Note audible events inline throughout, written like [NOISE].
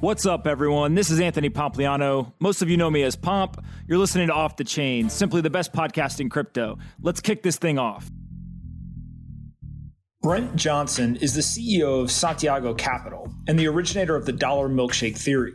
What's up, everyone? This is Anthony Pompliano. Most of you know me as Pomp. You're listening to Off the Chain, simply the best podcast in crypto. Let's kick this thing off. Brent Johnson is the CEO of Santiago Capital and the originator of the dollar milkshake theory.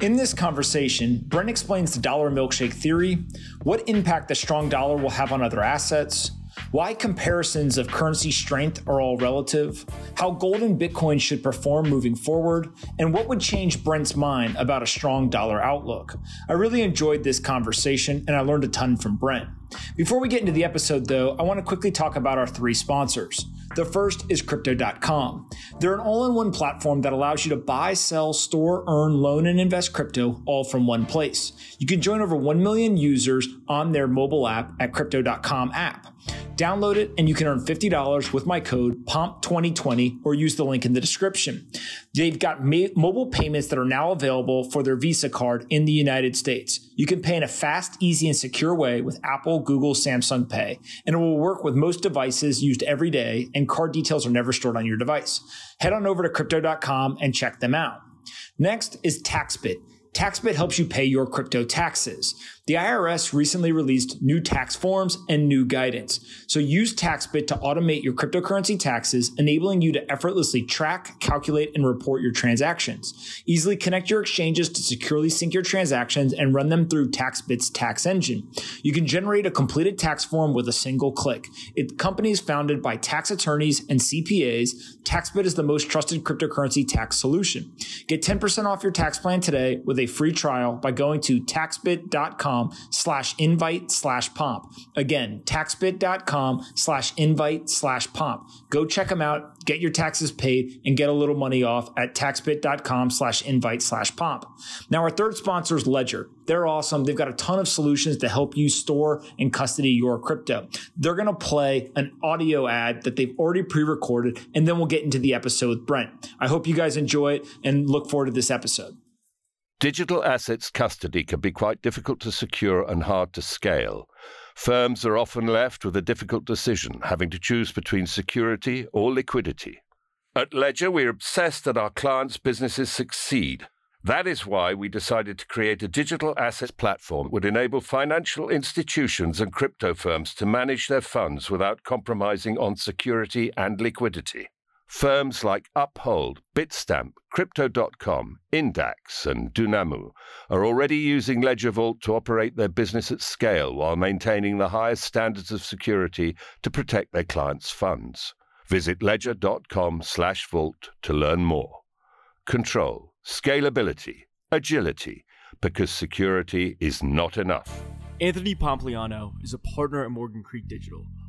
In this conversation, Brent explains the dollar milkshake theory, what impact the strong dollar will have on other assets, why comparisons of currency strength are all relative, how gold and Bitcoin should perform moving forward, and what would change Brent's mind about a strong dollar outlook. I really enjoyed this conversation and I learned a ton from Brent. Before we get into the episode, though, I want to quickly talk about our three sponsors. The first is Crypto.com. They're an all in one platform that allows you to buy, sell, store, earn, loan, and invest crypto all from one place. You can join over 1 million users on their mobile app at Crypto.com app. Download it and you can earn $50 with my code POMP2020 or use the link in the description. They've got ma- mobile payments that are now available for their Visa card in the United States. You can pay in a fast, easy, and secure way with Apple, Google, Samsung Pay, and it will work with most devices used every day, and card details are never stored on your device. Head on over to crypto.com and check them out. Next is TaxBit. TaxBit helps you pay your crypto taxes. The IRS recently released new tax forms and new guidance. So use TaxBit to automate your cryptocurrency taxes, enabling you to effortlessly track, calculate, and report your transactions. Easily connect your exchanges to securely sync your transactions and run them through TaxBit's tax engine. You can generate a completed tax form with a single click. It company is founded by tax attorneys and CPAs. TaxBit is the most trusted cryptocurrency tax solution. Get 10% off your tax plan today with a free trial by going to taxbit.com taxbit.com slash invite slash pomp. Again, taxbit.com slash invite slash pomp. Go check them out, get your taxes paid, and get a little money off at taxbit.com slash invite slash pomp. Now, our third sponsor is Ledger. They're awesome. They've got a ton of solutions to help you store and custody your crypto. They're going to play an audio ad that they've already pre recorded, and then we'll get into the episode with Brent. I hope you guys enjoy it and look forward to this episode. Digital assets custody can be quite difficult to secure and hard to scale. Firms are often left with a difficult decision, having to choose between security or liquidity. At Ledger, we're obsessed that our clients' businesses succeed. That is why we decided to create a digital assets platform that would enable financial institutions and crypto firms to manage their funds without compromising on security and liquidity. Firms like Uphold, Bitstamp, Crypto.com, Indodax, and Dunamu are already using Ledger Vault to operate their business at scale while maintaining the highest standards of security to protect their clients' funds. Visit ledger.com/vault to learn more. Control, scalability, agility, because security is not enough. Anthony Pompliano is a partner at Morgan Creek Digital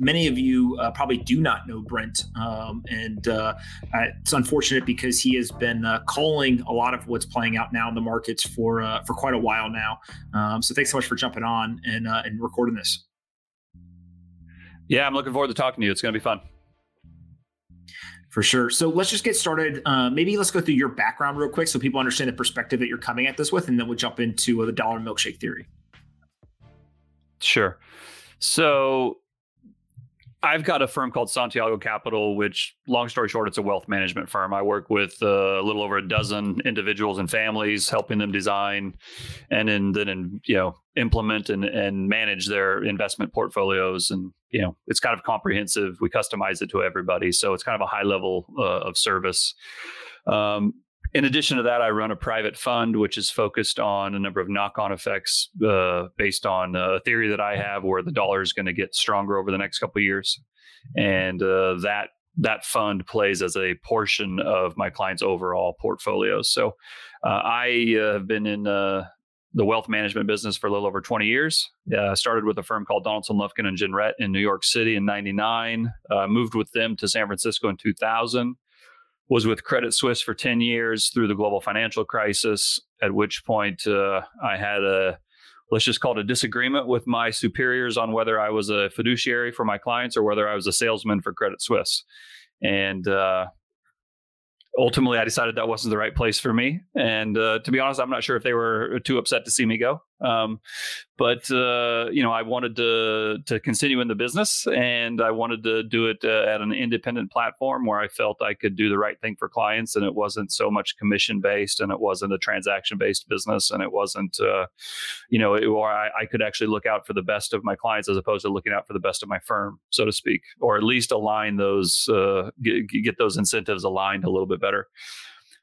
many of you uh, probably do not know Brent, um, and uh, it's unfortunate because he has been uh, calling a lot of what's playing out now in the markets for uh, for quite a while now. Um, so thanks so much for jumping on and uh, and recording this. Yeah, I'm looking forward to talking to you. It's going to be fun. For sure. So let's just get started. Uh, maybe let's go through your background real quick so people understand the perspective that you're coming at this with, and then we'll jump into the dollar milkshake theory. Sure. So I've got a firm called Santiago Capital, which, long story short, it's a wealth management firm. I work with uh, a little over a dozen individuals and families, helping them design and then then you know implement and, and manage their investment portfolios. And you know, it's kind of comprehensive. We customize it to everybody, so it's kind of a high level uh, of service. Um, in addition to that, I run a private fund which is focused on a number of knock-on effects uh, based on a theory that I have, where the dollar is going to get stronger over the next couple of years, and uh, that that fund plays as a portion of my clients' overall portfolios. So, uh, I uh, have been in uh, the wealth management business for a little over 20 years. Uh, started with a firm called Donaldson Lufkin and Jenrette in New York City in 99. Uh, moved with them to San Francisco in 2000 was with Credit Suisse for 10 years through the global financial crisis, At which point uh, I had a let's just call it a disagreement with my superiors on whether I was a fiduciary for my clients or whether I was a salesman for Credit Suisse. And uh, ultimately, I decided that wasn't the right place for me. And uh, to be honest, I'm not sure if they were too upset to see me go. Um, but uh, you know, I wanted to to continue in the business, and I wanted to do it uh, at an independent platform where I felt I could do the right thing for clients, and it wasn't so much commission based, and it wasn't a transaction based business, and it wasn't, uh, you know, it, or I, I, could actually look out for the best of my clients as opposed to looking out for the best of my firm, so to speak, or at least align those, uh, get, get those incentives aligned a little bit better.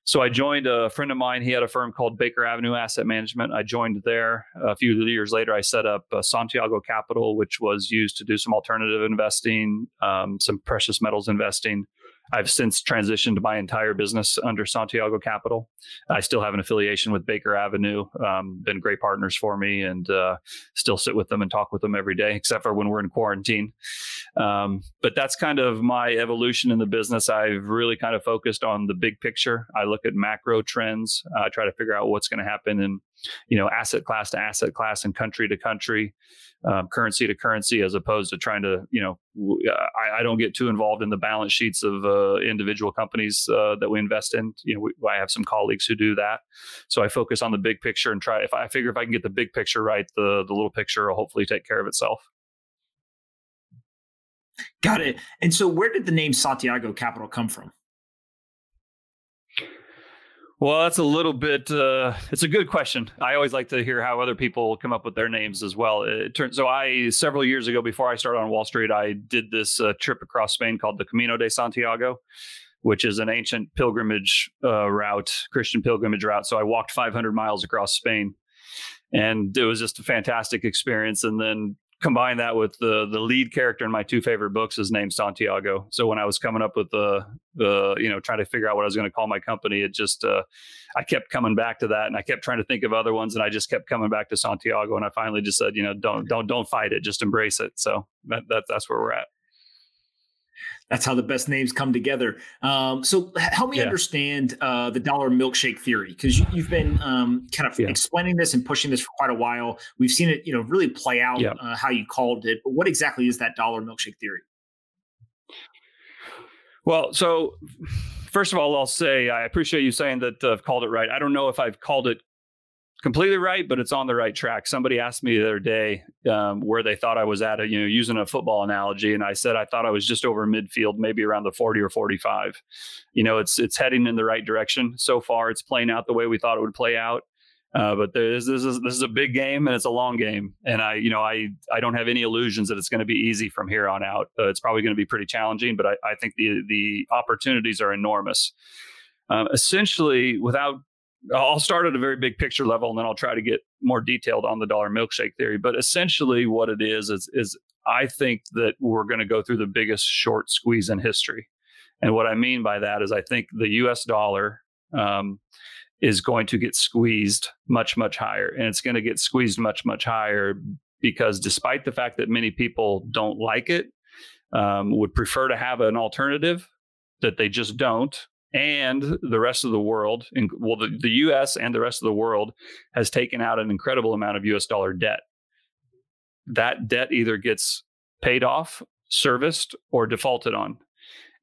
So I joined a friend of mine. He had a firm called Baker Avenue Asset Management. I joined there. A few years later, I set up uh, Santiago Capital, which was used to do some alternative investing, um, some precious metals investing. I've since transitioned my entire business under Santiago Capital. I still have an affiliation with Baker Avenue. Um, been great partners for me, and uh, still sit with them and talk with them every day, except for when we're in quarantine. Um, but that's kind of my evolution in the business. I've really kind of focused on the big picture. I look at macro trends. I try to figure out what's going to happen in, you know, asset class to asset class and country to country um, currency to currency as opposed to trying to, you know, I, I don't get too involved in the balance sheets of uh, individual companies uh, that we invest in. You know, we, I have some colleagues who do that. So I focus on the big picture and try, if I figure if I can get the big picture right, the, the little picture will hopefully take care of itself. Got it. And so where did the name Santiago Capital come from? Well, that's a little bit. Uh, it's a good question. I always like to hear how other people come up with their names as well. It so. I several years ago, before I started on Wall Street, I did this uh, trip across Spain called the Camino de Santiago, which is an ancient pilgrimage uh, route, Christian pilgrimage route. So I walked 500 miles across Spain, and it was just a fantastic experience. And then combine that with the the lead character in my two favorite books is named Santiago. So when I was coming up with the the you know trying to figure out what I was going to call my company, it just uh, I kept coming back to that, and I kept trying to think of other ones, and I just kept coming back to Santiago, and I finally just said, you know, don't don't don't fight it, just embrace it. So that, that that's where we're at that's how the best names come together. Um, so help me yeah. understand uh, the dollar milkshake theory because you, have been um, kind of yeah. explaining this and pushing this for quite a while. We've seen it, you know, really play out yeah. uh, how you called it. But what exactly is that dollar milkshake theory? Well, so first of all, I'll say I appreciate you saying that uh, I've called it right. I don't know if I've called it completely right, but it's on the right track. Somebody asked me the other day um, where they thought I was at, you know, using a football analogy, and I said I thought I was just over midfield, maybe around the 40 or 45. You know, it's it's heading in the right direction so far. It's playing out the way we thought it would play out. Uh, but this, this is this is a big game and it's a long game, and I you know I I don't have any illusions that it's going to be easy from here on out. Uh, it's probably going to be pretty challenging, but I, I think the the opportunities are enormous. Um, essentially, without I'll start at a very big picture level and then I'll try to get more detailed on the dollar milkshake theory. But essentially, what it is is, is I think that we're going to go through the biggest short squeeze in history. And what I mean by that is, I think the US dollar um, is going to get squeezed much, much higher. And it's going to get squeezed much, much higher because despite the fact that many people don't like it, um, would prefer to have an alternative that they just don't and the rest of the world, well, the, the US and the rest of the world has taken out an incredible amount of US dollar debt. That debt either gets paid off, serviced, or defaulted on.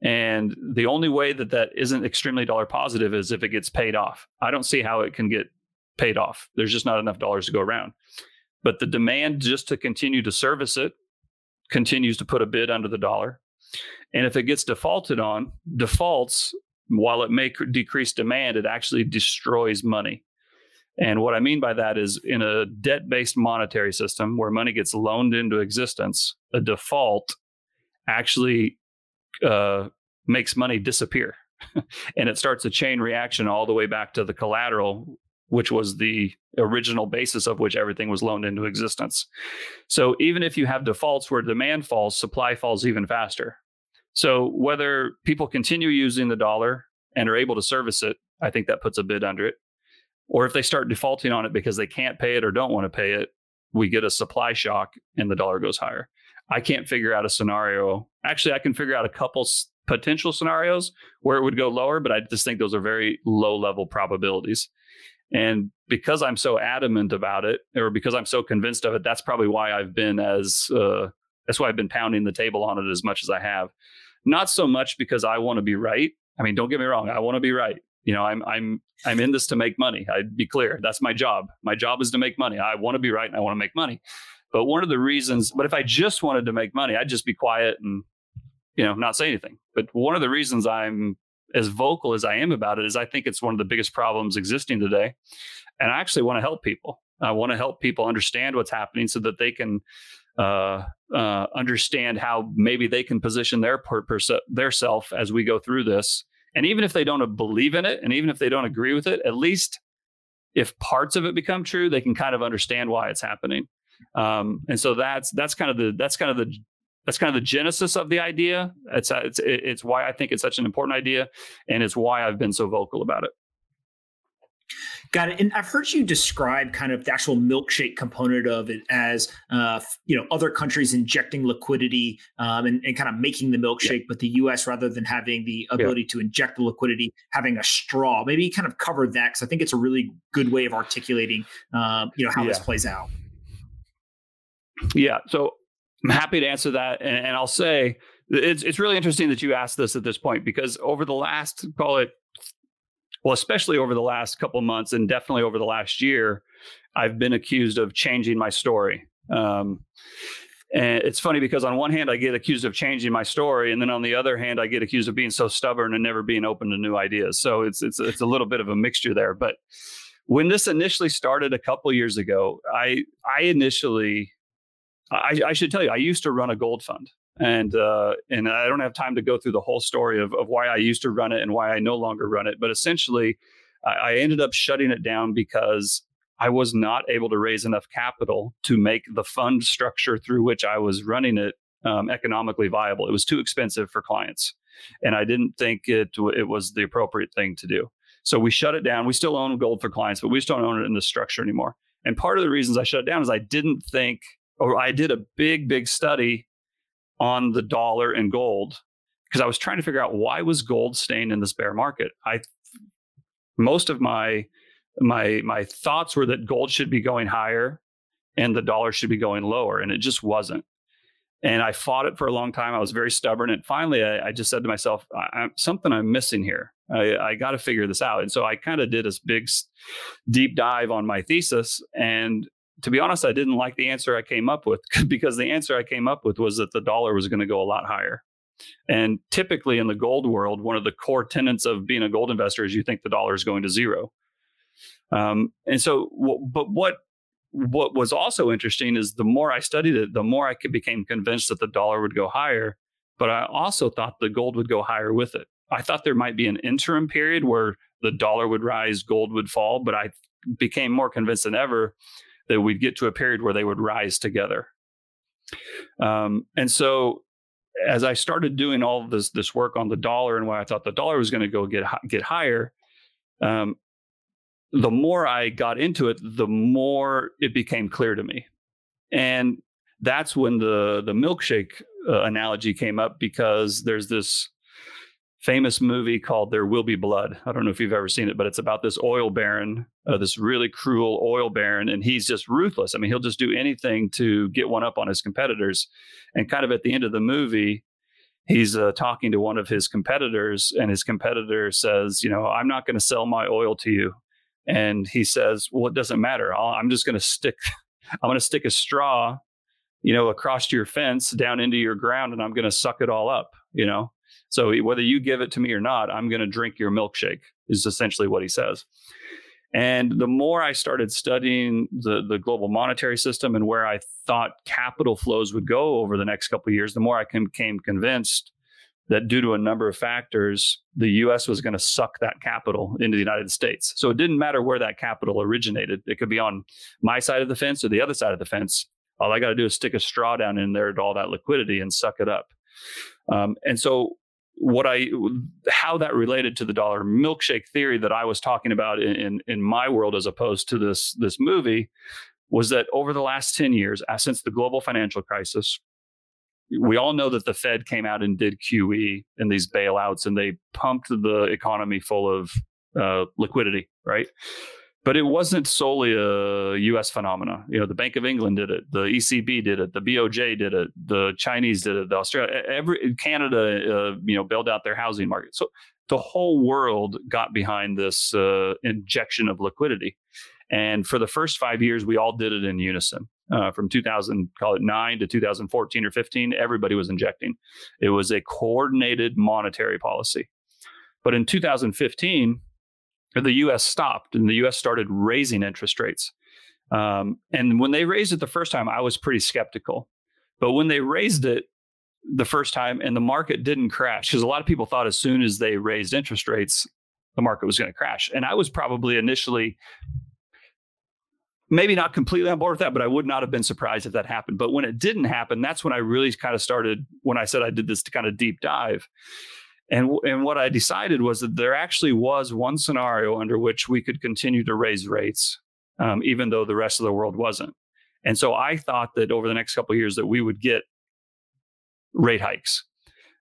And the only way that that isn't extremely dollar positive is if it gets paid off. I don't see how it can get paid off. There's just not enough dollars to go around. But the demand just to continue to service it continues to put a bid under the dollar. And if it gets defaulted on, defaults while it may decrease demand, it actually destroys money. And what I mean by that is in a debt based monetary system where money gets loaned into existence, a default actually uh, makes money disappear. [LAUGHS] and it starts a chain reaction all the way back to the collateral, which was the original basis of which everything was loaned into existence. So even if you have defaults where demand falls, supply falls even faster. So whether people continue using the dollar and are able to service it, I think that puts a bid under it. Or if they start defaulting on it because they can't pay it or don't want to pay it, we get a supply shock and the dollar goes higher. I can't figure out a scenario. Actually, I can figure out a couple potential scenarios where it would go lower, but I just think those are very low level probabilities. And because I'm so adamant about it, or because I'm so convinced of it, that's probably why I've been as uh, that's why I've been pounding the table on it as much as I have. Not so much because I want to be right. I mean, don't get me wrong, I want to be right. You know, I'm I'm I'm in this to make money. I'd be clear. That's my job. My job is to make money. I want to be right and I want to make money. But one of the reasons, but if I just wanted to make money, I'd just be quiet and you know not say anything. But one of the reasons I'm as vocal as I am about it is I think it's one of the biggest problems existing today. And I actually want to help people. I want to help people understand what's happening so that they can uh, uh, understand how maybe they can position their purpose, their self as we go through this. And even if they don't believe in it, and even if they don't agree with it, at least if parts of it become true, they can kind of understand why it's happening. Um, and so that's that's kind of the that's kind of the that's kind of the genesis of the idea. It's it's it's why I think it's such an important idea, and it's why I've been so vocal about it. Got it. And I've heard you describe kind of the actual milkshake component of it as, uh, you know, other countries injecting liquidity um, and, and, kind of making the milkshake, yeah. but the U.S. rather than having the ability yeah. to inject the liquidity, having a straw. Maybe kind of cover that because I think it's a really good way of articulating, um, you know, how yeah. this plays out. Yeah. So I'm happy to answer that, and, and I'll say it's it's really interesting that you asked this at this point because over the last call it well, especially over the last couple months and definitely over the last year, I've been accused of changing my story. Um, and it's funny because on one hand, I get accused of changing my story, and then on the other hand, I get accused of being so stubborn and never being open to new ideas. So it's it's it's a little bit of a mixture there. But when this initially started a couple years ago, I I initially I, I should tell you I used to run a gold fund and uh, and I don't have time to go through the whole story of, of why I used to run it and why I no longer run it. But essentially, I, I ended up shutting it down because I was not able to raise enough capital to make the fund structure through which I was running it um, economically viable. It was too expensive for clients, and I didn't think it it was the appropriate thing to do. So we shut it down. We still own gold for clients, but we just don't own it in this structure anymore. And part of the reasons I shut it down is I didn't think, or I did a big, big study on the dollar and gold because I was trying to figure out why was gold staying in this bear market. I most of my my my thoughts were that gold should be going higher and the dollar should be going lower, and it just wasn't. And I fought it for a long time. I was very stubborn, and finally, I, I just said to myself, I, "Something I'm missing here. I, I got to figure this out." And so I kind of did this big, deep dive on my thesis, and to be honest, I didn't like the answer I came up with [LAUGHS] because the answer I came up with was that the dollar was going to go a lot higher. And typically in the gold world, one of the core tenets of being a gold investor is you think the dollar is going to zero. Um, and so, but what what was also interesting is the more I studied it, the more I became convinced that the dollar would go higher. But I also thought the gold would go higher with it. I thought there might be an interim period where the dollar would rise, gold would fall. But I became more convinced than ever that we'd get to a period where they would rise together. Um, and so as I started doing all this this work on the dollar and why I thought the dollar was going to go get get higher, um, the more I got into it, the more it became clear to me, and that's when the the milkshake uh, analogy came up because there's this famous movie called There Will Be Blood. I don't know if you've ever seen it, but it's about this oil baron, uh, this really cruel oil baron, and he's just ruthless. I mean, he'll just do anything to get one up on his competitors. And kind of at the end of the movie, he's uh, talking to one of his competitors, and his competitor says, You know, I'm not going to sell my oil to you. And he says, Well, it doesn't matter. i I'm just going to stick. [LAUGHS] I'm going to stick a straw, you know, across your fence down into your ground, and I'm going to suck it all up. You know, so whether you give it to me or not, I'm going to drink your milkshake, is essentially what he says. And the more I started studying the, the global monetary system and where I thought capital flows would go over the next couple of years, the more I became convinced that due to a number of factors, the US was going to suck that capital into the United States. So it didn't matter where that capital originated. It could be on my side of the fence or the other side of the fence. All I got to do is stick a straw down in there to all that liquidity and suck it up. Um, and so what I how that related to the dollar milkshake theory that I was talking about in, in, in my world as opposed to this this movie was that over the last 10 years since the global financial crisis we all know that the Fed came out and did QE and these bailouts and they pumped the economy full of uh, liquidity right but it wasn't solely a U.S. phenomena. You know, the Bank of England did it, the ECB did it, the BOJ did it, the Chinese did it, the Australia, every Canada, uh, you know, bailed out their housing market. So the whole world got behind this uh, injection of liquidity, and for the first five years, we all did it in unison. Uh, from 2000, call it nine to 2014 or 15, everybody was injecting. It was a coordinated monetary policy. But in 2015, the US stopped and the US started raising interest rates. Um, and when they raised it the first time, I was pretty skeptical. But when they raised it the first time and the market didn't crash, because a lot of people thought as soon as they raised interest rates, the market was going to crash. And I was probably initially maybe not completely on board with that, but I would not have been surprised if that happened. But when it didn't happen, that's when I really kind of started, when I said I did this to kind of deep dive. And, and what I decided was that there actually was one scenario under which we could continue to raise rates, um, even though the rest of the world wasn't. And so I thought that over the next couple of years that we would get rate hikes.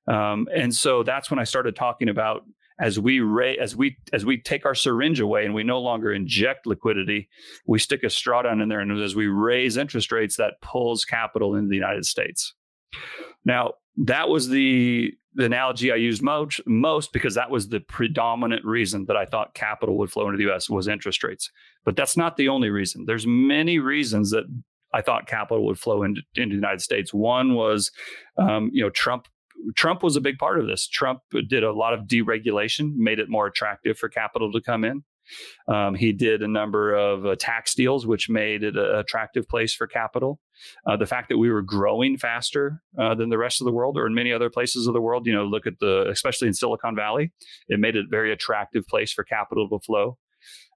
Um, and so that's when I started talking about as we ra- as we as we take our syringe away and we no longer inject liquidity, we stick a straw down in there, and as we raise interest rates, that pulls capital into the United States. Now, that was the the analogy I used most, most because that was the predominant reason that I thought capital would flow into the U.S. was interest rates. But that's not the only reason. There's many reasons that I thought capital would flow into, into the United States. One was, um, you know, Trump. Trump was a big part of this. Trump did a lot of deregulation, made it more attractive for capital to come in. Um, he did a number of uh, tax deals, which made it an attractive place for capital. Uh, the fact that we were growing faster uh, than the rest of the world, or in many other places of the world, you know, look at the, especially in Silicon Valley, it made it a very attractive place for capital to flow.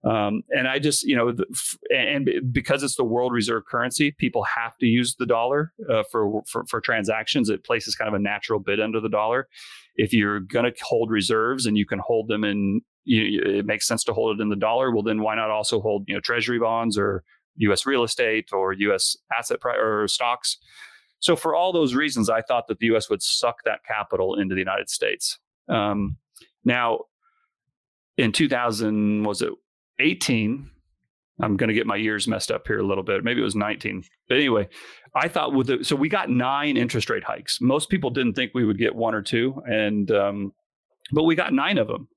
Um, and I just, you know, the, and because it's the world reserve currency, people have to use the dollar uh, for, for, for transactions. It places kind of a natural bid under the dollar. If you're going to hold reserves and you can hold them in you, it makes sense to hold it in the dollar. Well, then why not also hold you know treasury bonds or U.S. real estate or U.S. asset pri- or stocks? So for all those reasons, I thought that the U.S. would suck that capital into the United States. Um, now, in 2000, was it 18? I'm going to get my years messed up here a little bit. Maybe it was 19. But anyway, I thought with the, so we got nine interest rate hikes. Most people didn't think we would get one or two, and um, but we got nine of them.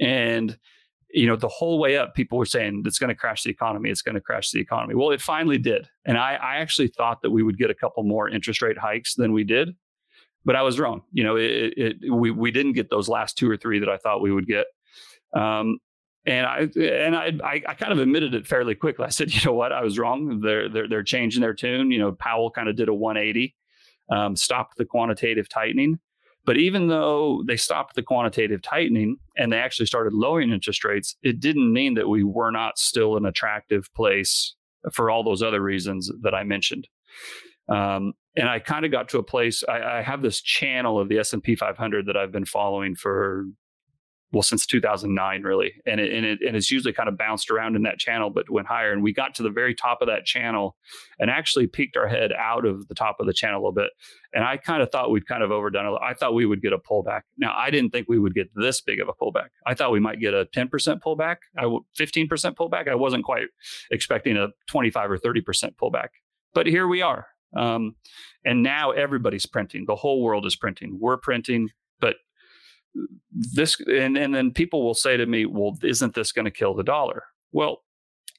And you know, the whole way up, people were saying it's going to crash the economy. It's going to crash the economy. Well, it finally did. And I, I actually thought that we would get a couple more interest rate hikes than we did, but I was wrong. You know, it, it we we didn't get those last two or three that I thought we would get. Um, and I and I, I, kind of admitted it fairly quickly. I said, you know what, I was wrong. They're they're they're changing their tune. You know, Powell kind of did a 180, um, stopped the quantitative tightening. But even though they stopped the quantitative tightening and they actually started lowering interest rates, it didn't mean that we were not still an attractive place for all those other reasons that I mentioned. Um, and I kind of got to a place. I, I have this channel of the S and P 500 that I've been following for well since 2009 really. And it, and it and it's usually kind of bounced around in that channel but went higher. And we got to the very top of that channel and actually peeked our head out of the top of the channel a little bit. And i kind of thought we'd kind of overdone it i thought we would get a pullback. Now i didn't think we would get this big of a pullback. I thought we might get a 10% pullback I 15% pullback. I wasn't quite expecting a 25 or 30% pullback. But here we are. Um, and now everybody's printing. The whole world is printing. We're printing but this and, and then people will say to me well isn't this going to kill the dollar? Well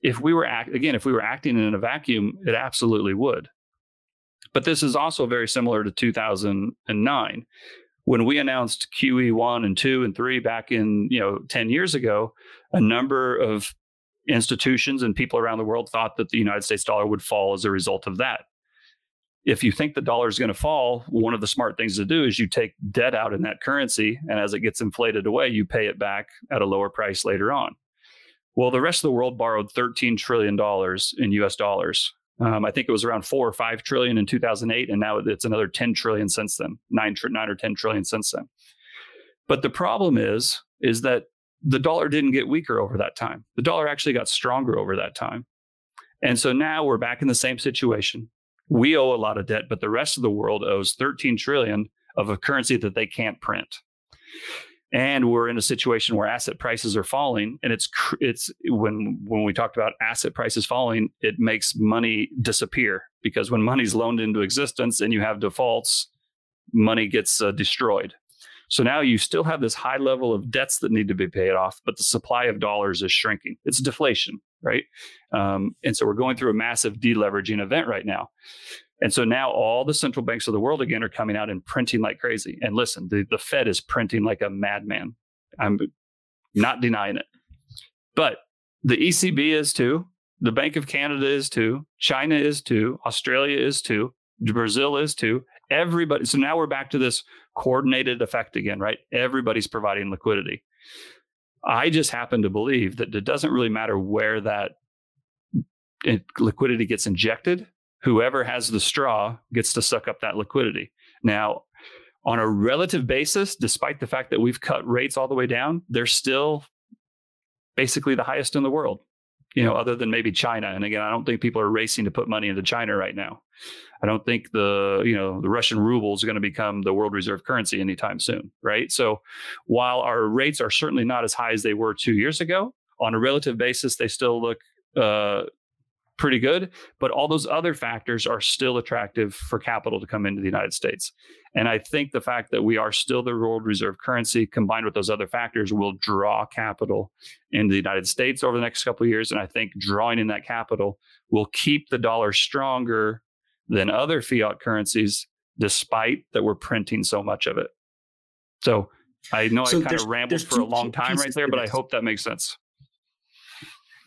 if we were act again if we were acting in a vacuum it absolutely would. But this is also very similar to 2009 when we announced QE1 and 2 and 3 back in you know 10 years ago a number of institutions and people around the world thought that the United States dollar would fall as a result of that if you think the dollar is going to fall, one of the smart things to do is you take debt out in that currency, and as it gets inflated away, you pay it back at a lower price later on. Well, the rest of the world borrowed $13 trillion in US dollars. Um, I think it was around four or five trillion in 2008, and now it's another 10 trillion since then, nine, nine or 10 trillion since then. But the problem is, is that the dollar didn't get weaker over that time. The dollar actually got stronger over that time. And so now we're back in the same situation we owe a lot of debt, but the rest of the world owes 13 trillion of a currency that they can't print. and we're in a situation where asset prices are falling and it's it's when when we talked about asset prices falling it makes money disappear because when money's loaned into existence and you have defaults money gets uh, destroyed. So now you still have this high level of debts that need to be paid off but the supply of dollars is shrinking. It's deflation right um, and so we're going through a massive deleveraging event right now and so now all the central banks of the world again are coming out and printing like crazy. And listen, the, the Fed is printing like a madman. I'm not denying it. But the ECB is too. The Bank of Canada is too. China is too. Australia is too. Brazil is too. Everybody. So now we're back to this coordinated effect again, right? Everybody's providing liquidity. I just happen to believe that it doesn't really matter where that liquidity gets injected whoever has the straw gets to suck up that liquidity. Now, on a relative basis, despite the fact that we've cut rates all the way down, they're still basically the highest in the world, you know, other than maybe China. And again, I don't think people are racing to put money into China right now. I don't think the, you know, the Russian ruble is going to become the world reserve currency anytime soon, right? So while our rates are certainly not as high as they were two years ago, on a relative basis, they still look uh, pretty good. But all those other factors are still attractive for capital to come into the United States. And I think the fact that we are still the world reserve currency combined with those other factors will draw capital into the United States over the next couple of years. And I think drawing in that capital will keep the dollar stronger than other fiat currencies, despite that we're printing so much of it. So I know so I kind of rambled for a long time right there, but I hope that makes sense.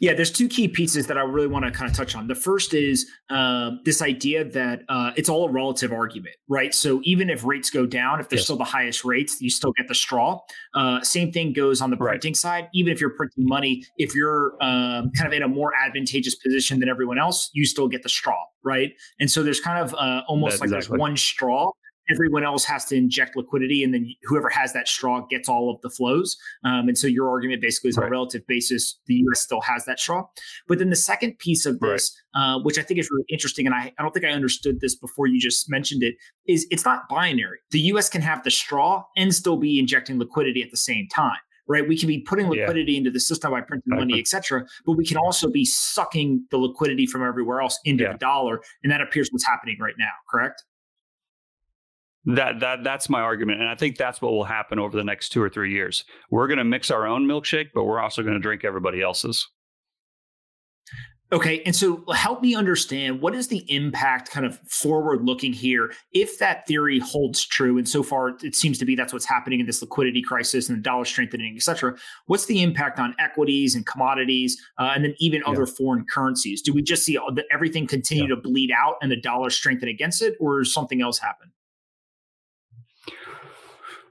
Yeah, there's two key pieces that I really want to kind of touch on. The first is uh, this idea that uh, it's all a relative argument, right? So even if rates go down, if they're yes. still the highest rates, you still get the straw. Uh, same thing goes on the printing right. side. Even if you're printing money, if you're um, kind of in a more advantageous position than everyone else, you still get the straw, right? And so there's kind of uh, almost That's like exactly. there's one straw everyone else has to inject liquidity, and then whoever has that straw gets all of the flows. Um, and so your argument basically is right. on a relative basis, the U.S. still has that straw. But then the second piece of this, right. uh, which I think is really interesting, and I, I don't think I understood this before you just mentioned it, is it's not binary. The U.S. can have the straw and still be injecting liquidity at the same time right? We can be putting liquidity yeah. into the system by printing money, et cetera, but we can also be sucking the liquidity from everywhere else into yeah. the dollar. And that appears what's happening right now, correct? That that that's my argument, and I think that's what will happen over the next two or three years. We're going to mix our own milkshake, but we're also going to drink everybody else's. Okay, and so help me understand what is the impact, kind of forward looking here, if that theory holds true, and so far it seems to be that's what's happening in this liquidity crisis and the dollar strengthening, et cetera. What's the impact on equities and commodities, uh, and then even yeah. other foreign currencies? Do we just see everything continue yeah. to bleed out and the dollar strengthen against it, or something else happen?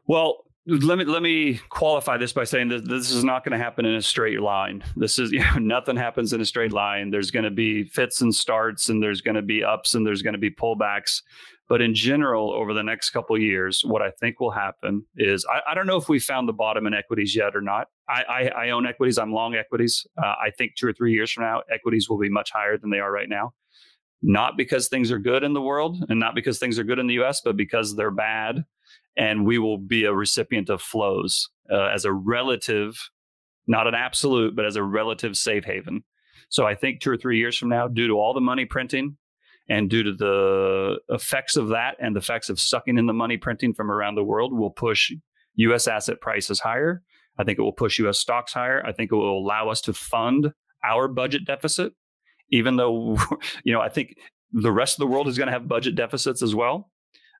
Well, let me let me qualify this by saying that this is not going to happen in a straight line. This is [LAUGHS] you know nothing happens in a straight line. There's going to be fits and starts, and there's going to be ups, and there's going to be pullbacks. But in general, over the next couple years, what I think will happen is I, I, don't know if we found the bottom in equities yet or not. I, I, I own equities. I'm long equities. Uh, I think two or three years from now, equities will be much higher than they are right now. Not because things are good in the world, and not because things are good in the U.S., but because they're bad and we will be a recipient of flows uh, as a relative, not an absolute, but as a relative safe haven. So I think two or three years from now, due to all the money printing and due to the effects of that and the effects of sucking in the money printing from around the world, will push US asset prices higher. I think it will push US stocks higher. I think it will allow us to fund our budget deficit, even though, [LAUGHS] you know, I think the rest of the world is going to have budget deficits as well.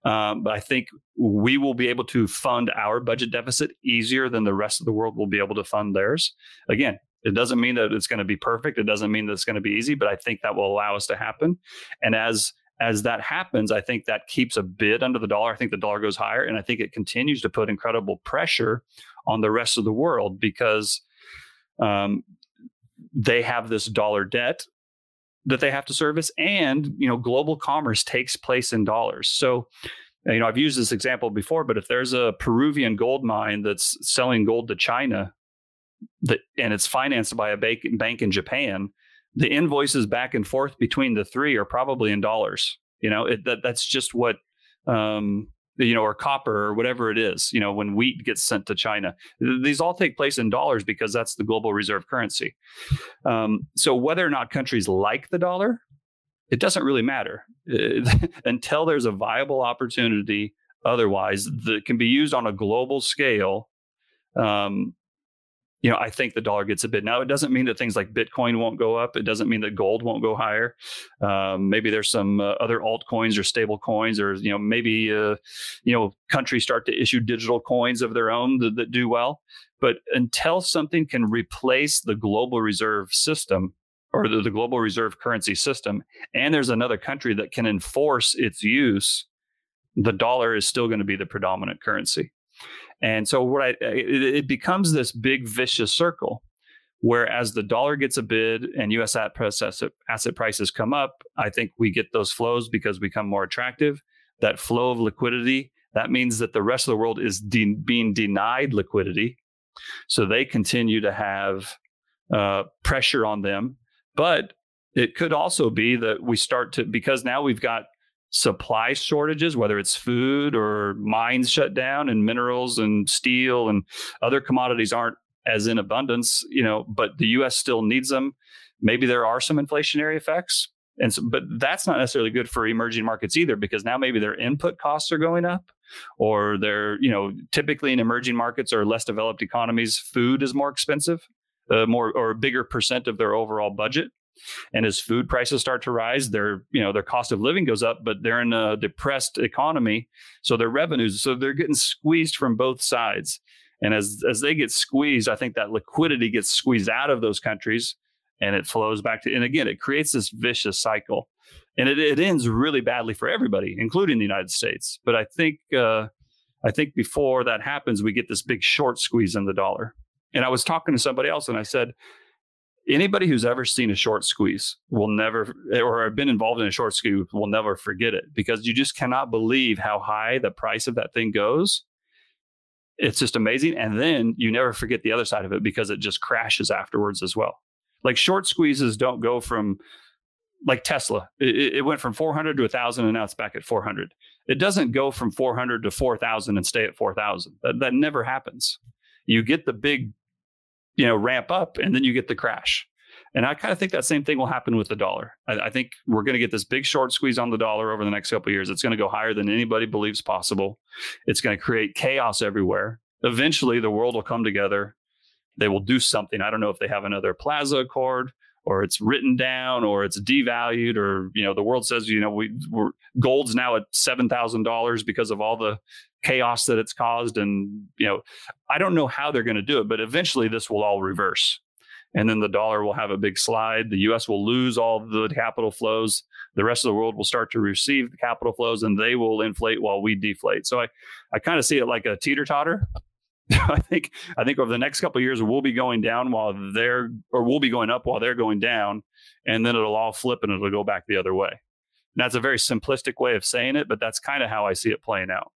Um, but I think we will be able to fund our budget deficit easier than the rest of the world will be able to fund theirs. Again, it doesn't mean that it's going to be perfect. It doesn't mean that it's going to be easy, but I think that will allow us to happen. And as as that happens, I think that keeps a bid under the dollar. I think the dollar goes higher, and I think it continues to put incredible pressure on the rest of the world because um, they have this dollar debt that they have to service and you know global commerce takes place in dollars. So you know i've used this example before but if there's a peruvian gold mine that's selling gold to china that and it's financed by a bank, bank in japan the invoices back and forth between the three are probably in dollars you know? It, that that's just what um, you know, or copper or whatever it is, you know, when wheat gets sent to China. These all take place in dollars because that's the global reserve currency. Um, so whether or not countries like the dollar, it doesn't really matter [LAUGHS] until there's a viable opportunity otherwise that can be used on a global scale. Um, you know, I think the dollar gets a bit. Now, it doesn't mean that things like Bitcoin won't go up. It doesn't mean that gold won't go higher. Um, maybe there's some uh, other altcoins or stable coins, or you know, maybe uh, you know, countries start to issue digital coins of their own that, that do well. But until something can replace the global reserve system or the, the global reserve currency system, and there's another country that can enforce its use, the dollar is still going to be the predominant currency. And so what I, it, it becomes this big vicious circle where as the dollar gets a bid and US asset, prices come up, I think we get those flows because we become more attractive. That flow of liquidity, that means that the rest of the world is de- being denied liquidity. So they continue to have uh, pressure on them. But it could also be that we start to, because now we've got supply shortages, whether it's food or mines shut down and minerals and steel and other commodities aren't as in abundance, you know, but the US still needs them. Maybe there are some inflationary effects. And so, but that's not necessarily good for emerging markets either, because now maybe their input costs are going up, or they're, you know, typically in emerging markets or less developed economies, food is more expensive, uh, more or a bigger percent of their overall budget. And as food prices start to rise, their you know their cost of living goes up, but they're in a depressed economy, so their revenues so they're getting squeezed from both sides. And as as they get squeezed, I think that liquidity gets squeezed out of those countries, and it flows back to. And again, it creates this vicious cycle, and it, it ends really badly for everybody, including the United States. But I think uh, I think before that happens, we get this big short squeeze in the dollar. And I was talking to somebody else, and I said, anybody who's ever seen a short squeeze will never or been involved in a short squeeze will never forget it because you just cannot believe how high the price of that thing goes. It's just amazing and then you never forget the other side of it because it just crashes afterwards as well. Like short squeezes don't go from like tesla it, it went from 400 to 1000 and now it's back at 400 it doesn't go from 400 to 4000 and stay at 4000 that, that never happens. You get the big you know ramp up and then you get the crash. And i kind of think that same thing will happen with the dollar. I, I think we're going to get this big short squeeze on the dollar over the next couple years. It's going to go higher than anybody believes possible. It's going to create chaos everywhere. Eventually the world will come together. They will do something. I don't know if they have another plaza accord or it's written down or it's devalued or you know the world says you know we we're, gold's now at $7000 because of all the chaos that it's caused and you know i don't know how they're going to do it but eventually this will all reverse. And then the dollar will have a big slide the us will lose all the capital flows the rest of the world will start to receive the capital flows and they will inflate while we deflate. So i i kind of see it like a teeter totter [LAUGHS] I think I think over the next couple years we'll be going down while they're or we'll be going up while they're going down, and then it'll all flip and it'll go back the other way. And that's a very simplistic way of saying it, but that's kind of how I see it playing out.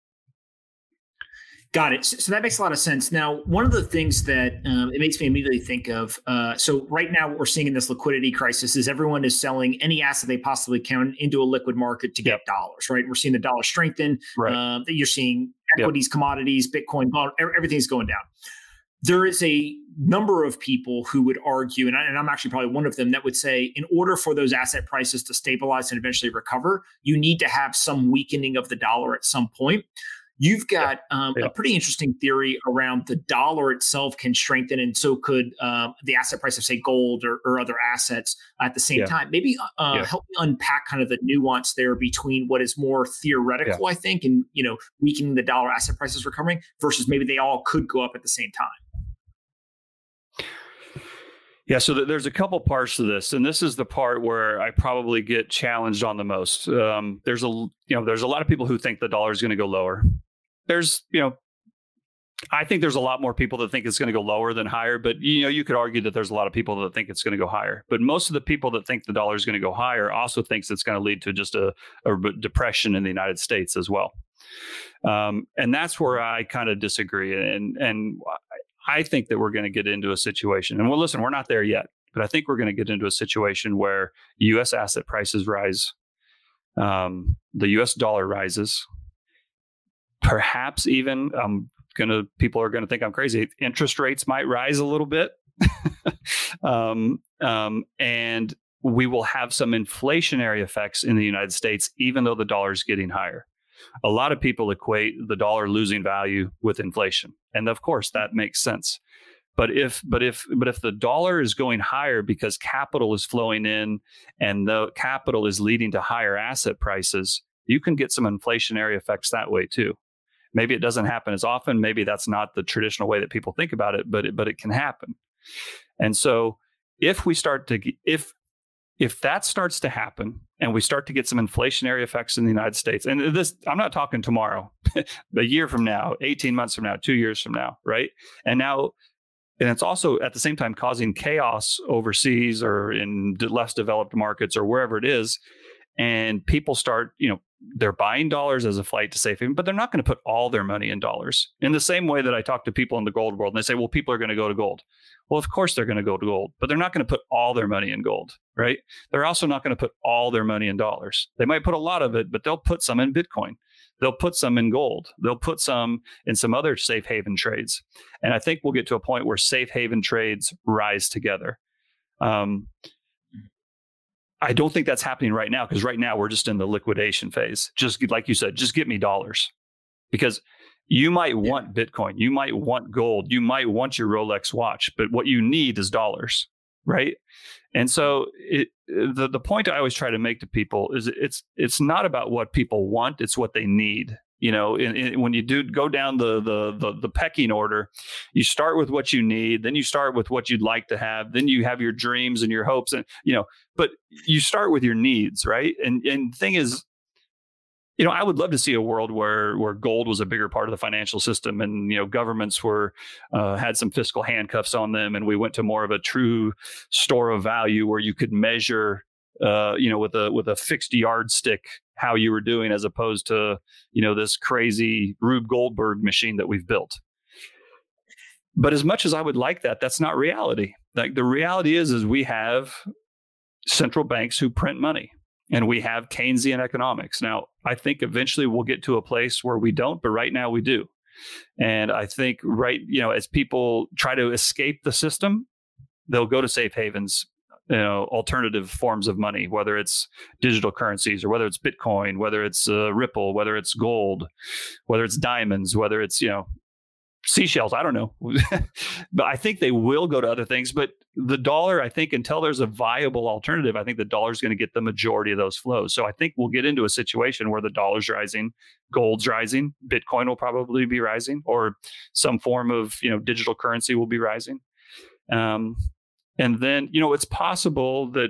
Got it. So, that makes a lot of sense. Now, one of the things that um, it makes me immediately think of. Uh, so right now, what we're seeing in this liquidity crisis is everyone is selling any asset they possibly can into a liquid market to get yep. dollars. Right. We're seeing the dollar strengthen. Right. Uh, you're seeing equities, yep. commodities, Bitcoin, everything's going down. There is a number of people who would argue, and, I, and I'm actually probably one of them, that would say in order for those asset prices to stabilize and eventually recover, you need to have some weakening of the dollar at some point. You've got um, yeah. a pretty interesting theory around the dollar itself can strengthen, and so could uh, the asset price of, say, gold or, or other assets at the same yeah. time. Maybe uh, uh help me unpack kind of the nuance there between what is more theoretical, I think, and you know, weakening the dollar asset prices recovering versus maybe they all could go up at the same time. Yeah, so there's a couple parts to this, and this is the part where I probably get challenged on the most. Um, there's a you know there's a lot of people who think the dollar is going to go lower, there's, you know, I think there's a lot more people that think it's going to go lower than higher, but you know, you could argue that there's a lot of people that think it's going to go higher. But most of the people that think the dollar is going to go higher also thinks it's going to lead to just a, a depression in the United States as well. Um, and that's where I kind of disagree. And and I think that we're going to get into a situation. And well, listen, we're not there yet, but I think we're going to get into a situation where U.S. asset prices rise, um, the U.S. dollar rises, perhaps even I'm gonna people are gonna think I'm crazy. Interest rates might rise a little bit, [LAUGHS] um, um, and we will have some inflationary effects in the United States, even though the dollar is getting higher. A lot of people equate the dollar losing value with inflation, and of course that makes sense. But if but if but if the dollar is going higher because capital is flowing in and the capital is leading to higher asset prices, you can get some inflationary effects that way too. Maybe it doesn't happen as often. Maybe that's not the traditional way that people think about it, but it, but it can happen. And so if we start to if if that starts to happen and we start to get some inflationary effects in the United States, and this, I'm not talking tomorrow, [LAUGHS] a year from now, 18 months from now, two years from now, right? And now and it's also at the same time causing chaos overseas or in less developed markets or wherever it is and people start you know they're buying dollars as a flight to safe haven but they're not going to put all their money in dollars in the same way that i talk to people in the gold world and they say well people are going to go to gold well of course they're going to go to gold but they're not going to put all their money in gold right they're also not going to put all their money in dollars they might put a lot of it but they'll put some in bitcoin They'll put some in gold. They'll put some in some other safe haven trades. And I think we'll get to a point where safe haven trades rise together. Um, I don't think that's happening right now because right now we're just in the liquidation phase. Just like you said, just get me dollars. Because you might want Bitcoin, you might want gold, you might want your Rolex watch, but what you need is dollars right? And so it, uh, the the point i always try to make to people is it's it's not about what people want it's what they need you know in, in, when you do go down the, the, the the pecking order you start with what you need then you start with what you'd like to have then you have your dreams and your hopes and you know but you start with your needs right? And and thing is you know, I would love to see a world where where gold was a bigger part of the financial system, and you know, governments were uh, had some fiscal handcuffs on them, and we went to more of a true store of value where you could measure, uh, you know, with a with a fixed yardstick how you were doing, as opposed to you know this crazy Rube Goldberg machine that we've built. But as much as I would like that, that's not reality. Like the reality is, is we have central banks who print money and we have Keynesian economics. Now, I think eventually we'll get to a place where we don't, but right now we do. And I think right, you know, as people try to escape the system, they'll go to safe havens, you know, alternative forms of money, whether it's digital currencies or whether it's Bitcoin, whether it's uh, Ripple, whether it's gold, whether it's diamonds, whether it's, you know, seashells. I don't know, [LAUGHS] but I think they will go to other things. But the dollar, I think, until there's a viable alternative, I think the dollar is going to get the majority of those flows. So I think we'll get into a situation where the dollar's rising, gold's rising, Bitcoin will probably be rising, or some form of you know digital currency will be rising. Um, and then you know it's possible that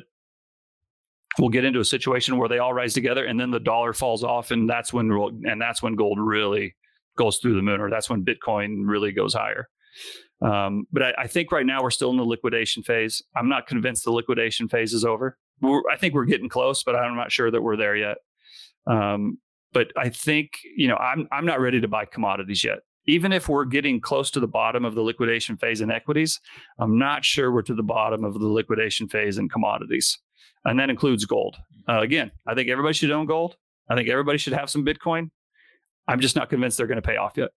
we'll get into a situation where they all rise together and then the dollar falls off and that's when and that's when gold really goes through the moon, or that's when Bitcoin really goes higher. Um, but I, I, think right now we're still in the liquidation phase. I'm not convinced the liquidation phase is over. We're, I think we're getting close, but I'm not sure that we're there yet. Um, but I think you know I'm I'm not ready to buy commodities yet. Even if we're getting close to the bottom of the liquidation phase in equities, I'm not sure we're to the bottom of the liquidation phase in commodities, and that includes gold. Uh, again, I think everybody should own gold. I think everybody should have some Bitcoin. I'm just not convinced they're going to pay off yet.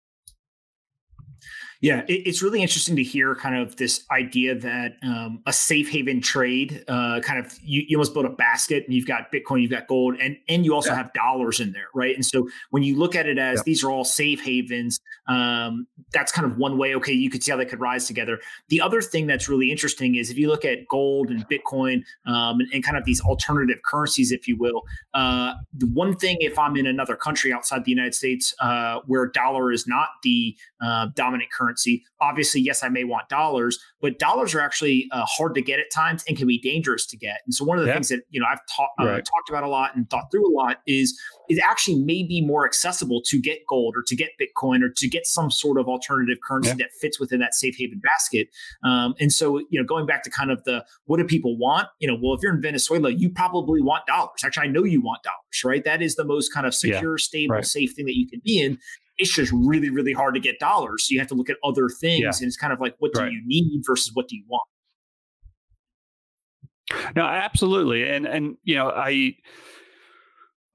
Yeah, it, it's really interesting to hear kind of this idea that um, a safe haven trade, uh, kind of you, you, almost build a basket and you've got Bitcoin, you've got gold, and and you also yeah. have dollars in there, right? And so when you look at it as yeah. these are all safe havens, um, that's kind of one way. Okay, you could see how they could rise together. The other thing that's really interesting is if you look at gold and Bitcoin um, and, and, kind of these alternative currencies, if you will. Uh, the one thing, if I'm in another country outside the United States uh, where dollar is not the uh, dominant currency currency. Obviously, yes, I may want dollars, but dollars are actually uh, hard to get at times and can be dangerous to get. And so, one of the yeah. things that you know I've ta- uh, talked about a lot and thought through a lot is it actually may be more accessible to get gold or to get Bitcoin or to get some sort of alternative currency yeah. that fits within that safe haven basket. Um, and so, you know, going back to kind of the what do people want? You know, well, if you're in Venezuela, you probably want dollars. Actually, I know you want dollars, right? That is the most kind of secure, yeah. stable, right. safe thing that you can be in it's just really, really hard to get dollars. So you have to look at other things. Yeah. And it's kind of like, what do right. you need versus what do you want? No, absolutely. And, and, you know, I,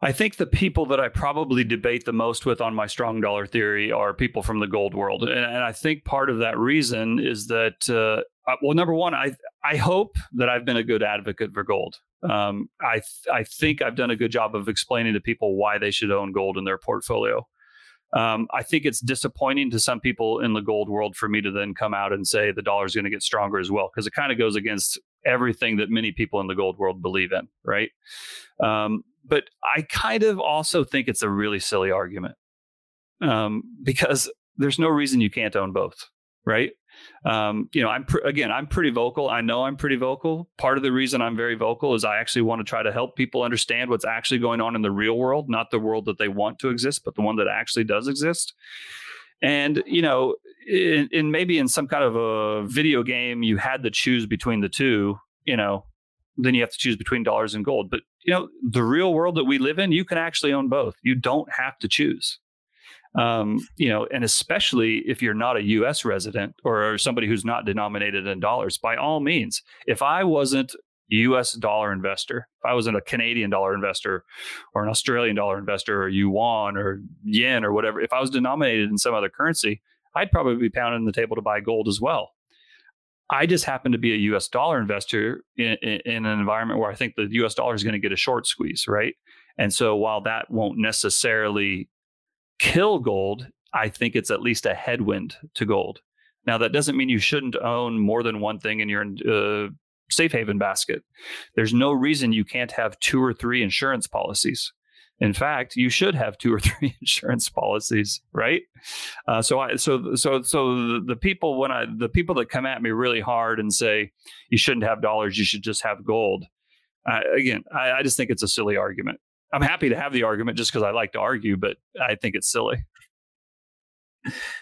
I think the people that I probably debate the most with on my strong dollar theory are people from the gold world, and, and I think part of that reason is that uh, uh, well, number one, I I hope that I've been a good advocate for gold. Um, I th- I think I've done a good job of explaining to people why they should own gold in their portfolio. Um, I think it's disappointing to some people in the gold world for me to then come out and say the dollar is going to get stronger as well, because it kind of goes against everything that many people in the gold world believe in, right? Um, but I kind of also think it's a really silly argument um, because there's no reason you can't own both, right? Um, you know, I'm pr- again, I'm pretty vocal. I know I'm pretty vocal. Part of the reason I'm very vocal is I actually want to try to help people understand what's actually going on in the real world, not the world that they want to exist, but the one that actually does exist. And you know, in, in maybe in some kind of a video game, you had to choose between the two. You know, then you have to choose between dollars and gold. But you know, the real world that we live in, you can actually own both. You don't have to choose um, you know, and especially if you're not a U.S. resident or somebody who's not denominated in dollars, by all means, if I wasn't U.S. dollar investor, if I wasn't a Canadian dollar investor or an Australian dollar investor or yuan or yen or whatever, if I was denominated in some other currency, I'd probably be pounding the table to buy gold as well. I just happen to be a U.S. dollar investor in, in, in an environment where I think the U.S. dollar is going to get a short squeeze, right? And so while that won't necessarily kill gold, I think it's at least a headwind to gold. Now, that doesn't mean you shouldn't own more than one thing in your uh, safe haven basket. There's no reason you can't have two or three insurance policies. In fact, you should have two or [LAUGHS] three insurance policies, right? Uh, so, I, so, so, so the, people when I the people that come at me really hard and say you shouldn't have dollars, you should just have gold. Uh, again, I, I just think it's a silly argument. I'm happy to have the argument just because I like to argue, but I think it's silly.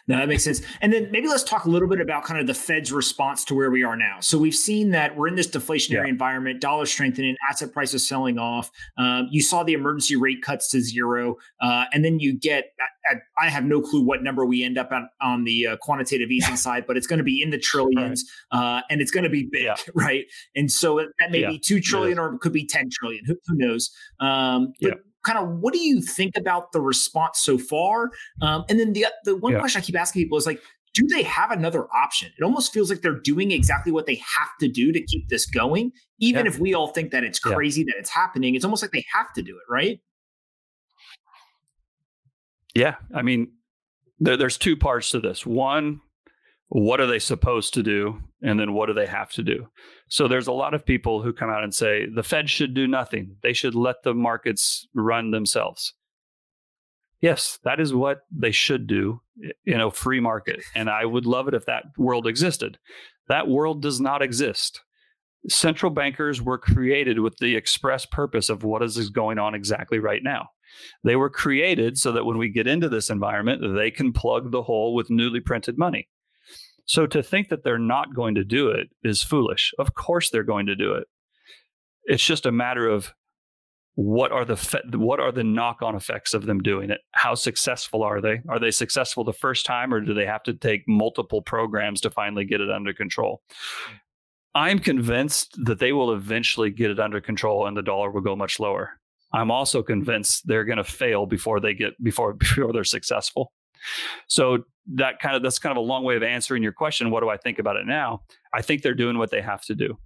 No, that makes sense. And then maybe let's talk a little bit about kind of the Fed's response to where we are now. So we've seen that we're in this deflationary yeah. environment, dollar strengthening, asset prices selling off. Um, you saw the emergency rate cuts to zero, uh, and then you get. I have no clue what number we end up on on the uh, quantitative [LAUGHS] easing side, but it's going to be in the trillions, right. uh, and it's going to be big, yeah. [LAUGHS] right? And so that may yeah. be two trillion, or it could be ten trillion. Who, who knows? Um, but kind of what do you think about the response so far? Um, and then the the one yeah. question I keep asking people is like, do they have another option? It almost feels like they're doing exactly what they have to do to keep this going, even yeah. if we all think that it's crazy yeah. that it's happening. It's almost like they have to do it, right? Yeah, I mean, there, there's two parts to this. One, what are they supposed to do? And then what do they have to do? So there's a lot of people who come out and say the fed should do nothing. They should let the markets run themselves. Yes that is what they should do in a free market. And i would love it if that world existed. That world does not exist. Central bankers were created with the express purpose of what is going on exactly right now. They were created so that when we get into this environment they can plug the hole with newly printed money so to think that they're not going to do it is foolish. Of course they're going to do it. It's just a matter of what are the fe- what are the knock-on effects of them doing it? How successful are they? Are they successful the first time or do they have to take multiple programs to finally get it under control? I'm convinced that they will eventually get it under control and the dollar will go much lower. I'm also convinced they're going to fail before they get before [LAUGHS] before they're successful. So that kind of that's kind of a long way of answering your question. What do I think about it now? I think they're doing what they have to do.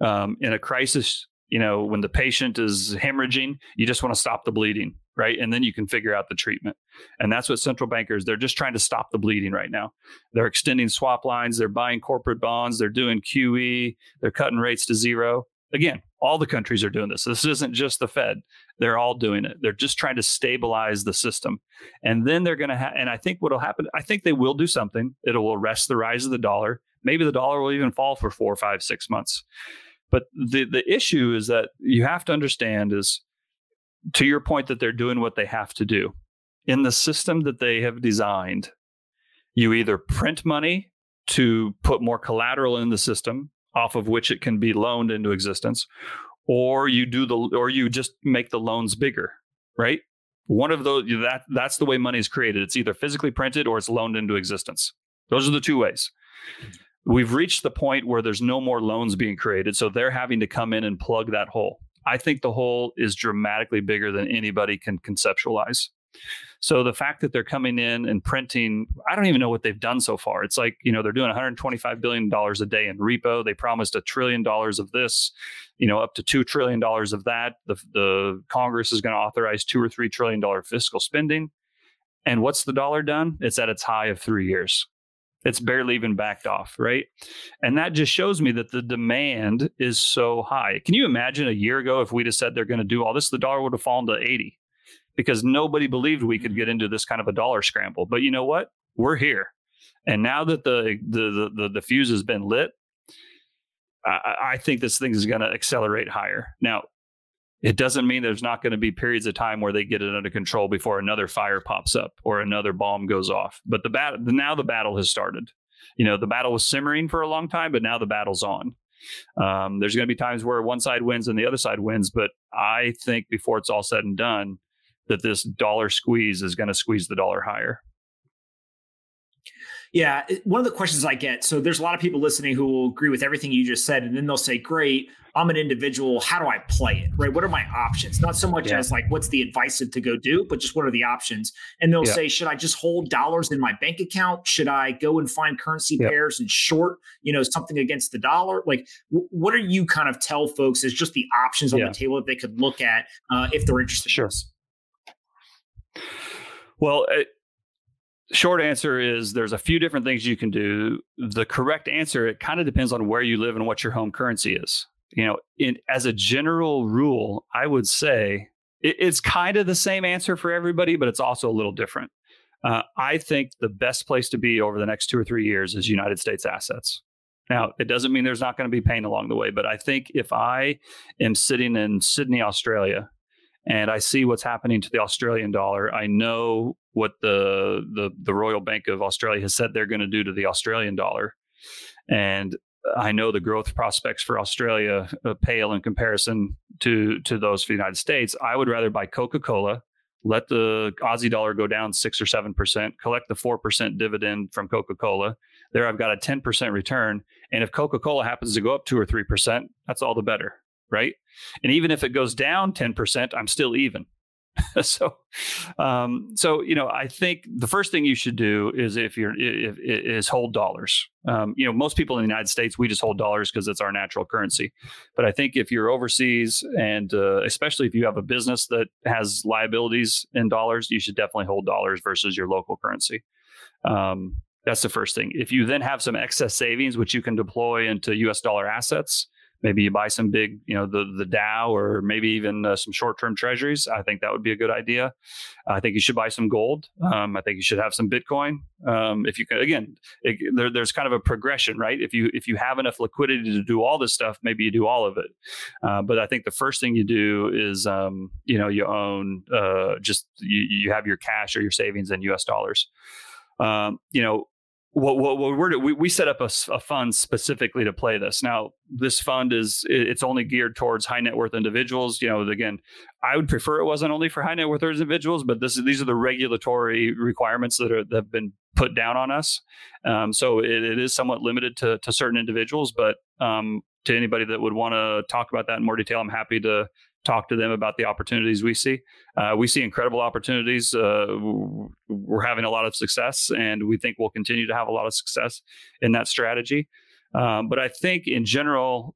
Um, in a crisis, you know, when the patient is hemorrhaging, you just want to stop the bleeding, right? And then you can figure out the treatment. And that's what central bankers, they're just trying to stop the bleeding right now. They're extending swap lines, they're buying corporate bonds, they're doing QE, they're cutting rates to zero. Again, all the countries are doing this. This isn't just the Fed. They're all doing it. They're just trying to stabilize the system. And then they're going to have, and I think what will happen, I think they will do something. It will arrest the rise of the dollar. Maybe the dollar will even fall for four, five, six months. But the, the issue is that you have to understand is to your point that they're doing what they have to do. In the system that they have designed, you either print money to put more collateral in the system off of which it can be loaned into existence or you do the or you just make the loans bigger right? One of those that that's the way money is created. It's either physically printed or it's loaned into existence. Those are the two ways. We've reached the point where there's no more loans being created so they're having to come in and plug that hole. I think the hole is dramatically bigger than anybody can conceptualize. So the fact that they're coming in and printing, I don't even know what they've done so far. It's like, you know, they're doing 125 billion dollars a day in repo. They promised a trillion dollars of this, you know, up to 2 trillion dollars of that. The the Congress is going to authorize 2 or 3 trillion dollar fiscal spending. And what's the dollar done? It's at its high of 3 years. It's barely even backed off, right? And that just shows me that the demand is so high. Can you imagine a year ago if we'd have said they're going to do all this, the dollar would have fallen to 80 because nobody believed we could get into this kind of a dollar scramble. But you know what? We're here. And now that the the the, the fuse has been lit, I, I think this thing is going to accelerate higher. Now, it doesn't mean there's not going to be periods of time where they get it under control before another fire pops up or another bomb goes off. But the battle now the battle has started. You know, the battle was simmering for a long time, but now the battle's on. Um, there's going to be times where one side wins and the other side wins, but I think before it's all said and done, that this dollar squeeze is going to squeeze the dollar higher. Yeah, one of the questions I get so there's a lot of people listening who will agree with everything you just said, and then they'll say, Great, I'm an individual. How do I play it? Right? What are my options? Not so much yeah. as like, what's the advice to go do, but just what are the options? And they'll yeah. say, Should I just hold dollars in my bank account? Should I go and find currency yeah. pairs and short, you know, something against the dollar? Like, w- what are you kind of tell folks as just the options on the table that they could look at uh, if they're interested? Sure. Well, it, short answer is there's a few different things you can do. The correct answer it kind of depends on where you live and what your home currency is. You know, in as a general rule, I would say it, it's kind of the same answer for everybody, but it's also a little different. Uh, I think the best place to be over the next two or three years is United States assets. Now, it doesn't mean there's not going to be pain along the way, but I think if I am sitting in Sydney, Australia, and I see what's happening to the Australian dollar. I know what the the, the Royal Bank of Australia has said they're going to do to the Australian dollar, and I know the growth prospects for Australia uh, pale in comparison to to those for the United States. I would rather buy Coca Cola, let the Aussie dollar go down six or seven percent, collect the four percent dividend from Coca Cola. There, I've got a ten percent return, and if Coca Cola happens to go up two or three percent, that's all the better right? And even if it goes down 10%, I'm still even. [LAUGHS] so, um, so you know, I think the first thing you should do is if you're if, is hold dollars. Um, you know, most people in the United States we just hold dollars because it's our natural currency. But I think if you're overseas and uh, especially if you have a business that has liabilities in dollars, you should definitely hold dollars versus your local currency. Um, that's the first thing. If you then have some excess savings, which you can deploy into U.S. dollar assets, maybe you buy some big, you know, the the Dow or maybe even uh, some short term treasuries. I think that would be a good idea. I think you should buy some gold. Um, I think you should have some Bitcoin. Um, if you can, again, it, there, there's kind of a progression, right? If you if you have enough liquidity to do all this stuff, maybe you do all of it. Uh, but I think the first thing you do is, um, you know, you own uh, just you, you have your cash or your savings in U.S. dollars. Um, you know, what, what, what we're we, we set up a, a, fund specifically to play this. Now, this fund is it's only geared towards high net worth individuals. You know, again, I would prefer it wasn't only for high net worth individuals, but this these are the regulatory requirements that are that have been put down on us. Um, so it, it is somewhat limited to to certain individuals, but um, to anybody that would want to talk about that in more detail, I'm happy to talk to them about the opportunities we see. Uh, we see incredible opportunities. Uh, we're having a lot of success, and we think we'll continue to have a lot of success in that strategy. Um, but I think in general,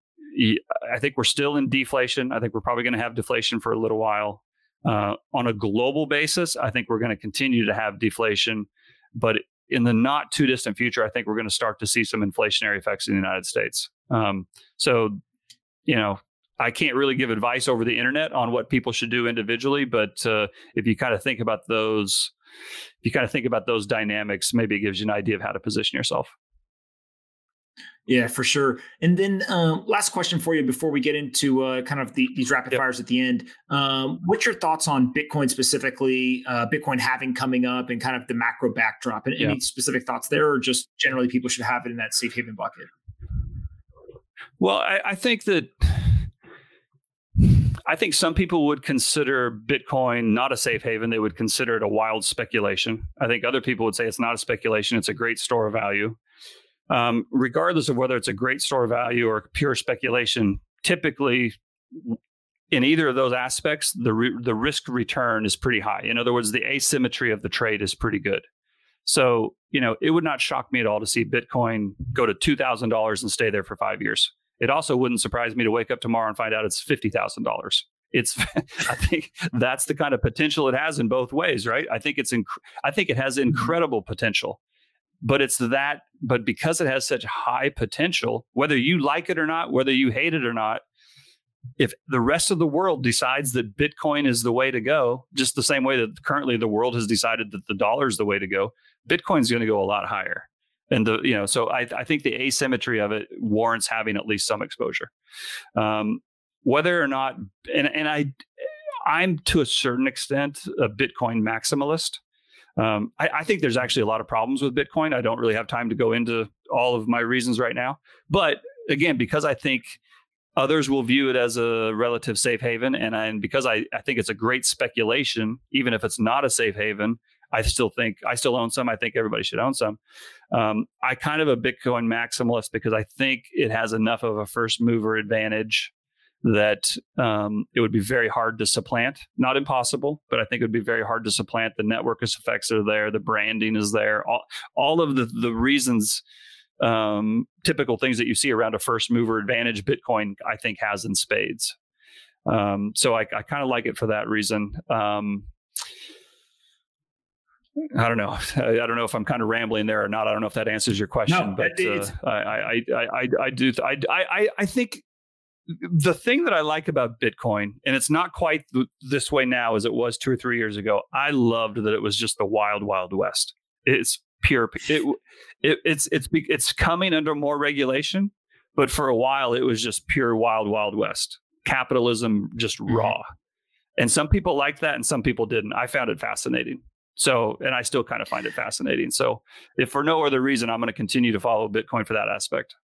I think we're still in deflation. I think we're probably going to have deflation for a little while. Uh, on a global basis, I think we're going to continue to have deflation. But in the not too distant future, I think we're going to start to see some inflationary effects in the United States. Um, so, you know, I can't really give advice over the internet on what people should do individually, but uh, if you kind of think about those, if you kind of think about those dynamics, maybe it gives you an idea of how to position yourself. Yeah, for sure. And then um, last question for you before we get into uh, kind of the, these rapid yep. fires at the end. Um, what's your thoughts on Bitcoin specifically, uh, Bitcoin halving coming up and kind of the macro backdrop? And any specific thoughts there, or just generally people should have it in that safe haven bucket? Well, I, I think that I think some people would consider Bitcoin not a safe haven. They would consider it a wild speculation. I think other people would say it's not a speculation, it's a great store of value. Um, regardless of whether it's a great store of value or pure speculation, typically in either of those aspects, the re- the risk return is pretty high. In other words, the asymmetry of the trade is pretty good. So, you know, it would not shock me at all to see Bitcoin go to $2,000 and stay there for five years. It also wouldn't surprise me to wake up tomorrow and find out it's $50,000. It's, [LAUGHS] I think that's the kind of potential it has in both ways, right? I think it's, inc- I think it has mm-hmm. incredible potential, but it's that, but because it has such high potential, whether you like it or not, whether you hate it or not, if the rest of the world decides that Bitcoin is the way to go, just the same way that currently the world has decided that the dollar is the way to go, Bitcoin's going to go a lot higher. And the you know, so I, I think the asymmetry of it warrants having at least some exposure. Um, whether or not, and and I, I'm to a certain extent a Bitcoin maximalist. Um, I, I, think there's actually a lot of problems with Bitcoin. I don't really have time to go into all of my reasons right now. But again, because I think others will view it as a relative safe haven, and, I, and because I, I think it's a great speculation, even if it's not a safe haven, I still think I still own some. I think everybody should own some. Um, I kind of a Bitcoin maximalist because I think it has enough of a first mover advantage that um, it would be very hard to supplant. Not impossible, but I think it would be very hard to supplant. The network effects are there, the branding is there, all, all of the the reasons, um, typical things that you see around a first mover advantage. Bitcoin, I think, has in spades. Um, so I, I kind of like it for that reason. Um, I don't know. [LAUGHS] I don't know if I'm kind of rambling there or not. I don't know if that answers your question, no, but uh, I, I, I, I, do. I, I, I think the thing that I like about Bitcoin, and it's not quite this way now as it was two or three years ago. I loved that it was just the wild, wild west. It's pure. It, it, it's it's it's coming under more regulation, but for a while it was just pure wild, wild west. Capitalism just mm-hmm. raw, and some people liked that, and some people didn't. I found it fascinating. So, and I still kind of find it fascinating. So, if for no other reason, I'm going to continue to follow Bitcoin for that aspect.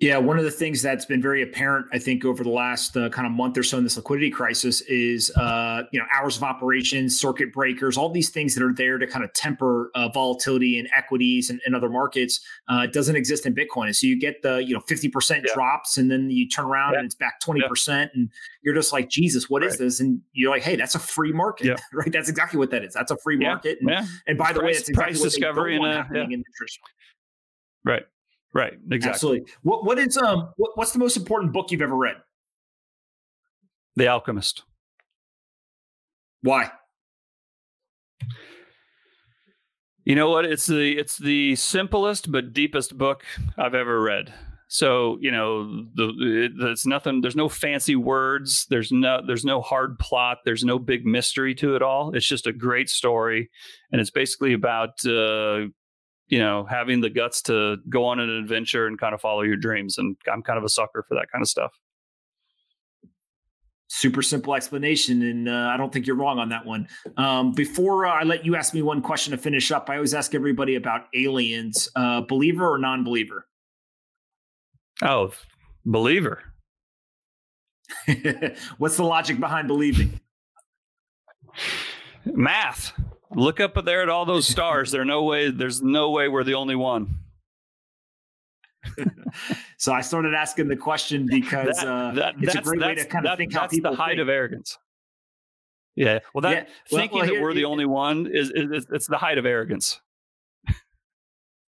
Yeah, one of the things that's been very apparent, I think, over the last uh, kind of month or so in this liquidity crisis is, uh, you know, hours of operations, circuit breakers, all these things that are there to kind of temper uh, volatility in equities and, and other markets. Uh, doesn't exist in Bitcoin, and so you get the you know fifty percent yeah. drops, and then you turn around yeah. and it's back twenty yeah. percent, and you're just like, Jesus, what right. is this? And you're like, Hey, that's a free market, [LAUGHS] right? That's exactly what that is. That's a free market. And, and, by the way, that's exactly price discovery and happening in the interest. Right. Right. Exactly. Absolutely. What what is um what, what's the most important book you've ever read? The Alchemist. Why? You know what? It's the it's the simplest but deepest book I've ever read. So you know, the it, it's nothing. There's no fancy words. There's no there's no hard plot. There's no big mystery to it all. It's just a great story, and it's basically about uh, you know, having the guts to go on an adventure and kind of follow your dreams. And I'm kind of a sucker for that kind of stuff. Super simple explanation, and uh, I don't think you're wrong on that one. Um, before uh, I let you ask me one question to finish up, I always ask everybody about aliens: uh, believer or non-believer? Oh, believer. [LAUGHS] What's the logic behind believing? Math. Look up there at all those stars. There's no way. There's no way we're the only one. [LAUGHS] so I started asking the question because that, uh, that, it's a great way to kind of think how people. the height think. of arrogance. Yeah. Well, that yeah. Well, thinking well, here, that we're the only one is, is, it's the height of arrogance.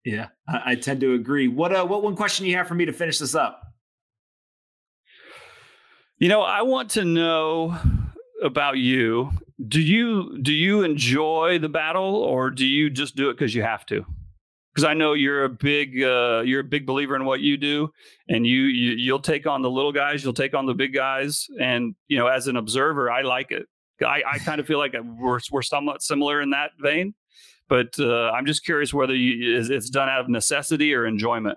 Yeah, I, I tend to agree. What uh, what one question you have for me to finish this up? You know, I want to know about you do you do you enjoy the battle or do you just do it because you have to? Because i know you're a big uh, you're a big believer in what you do and you, you you'll take on the little guys you'll take on the big guys and you know as an observer i like it. I, I kind of feel like we're, we're somewhat similar in that vein but uh, i'm just curious whether you, it's done out of necessity or enjoyment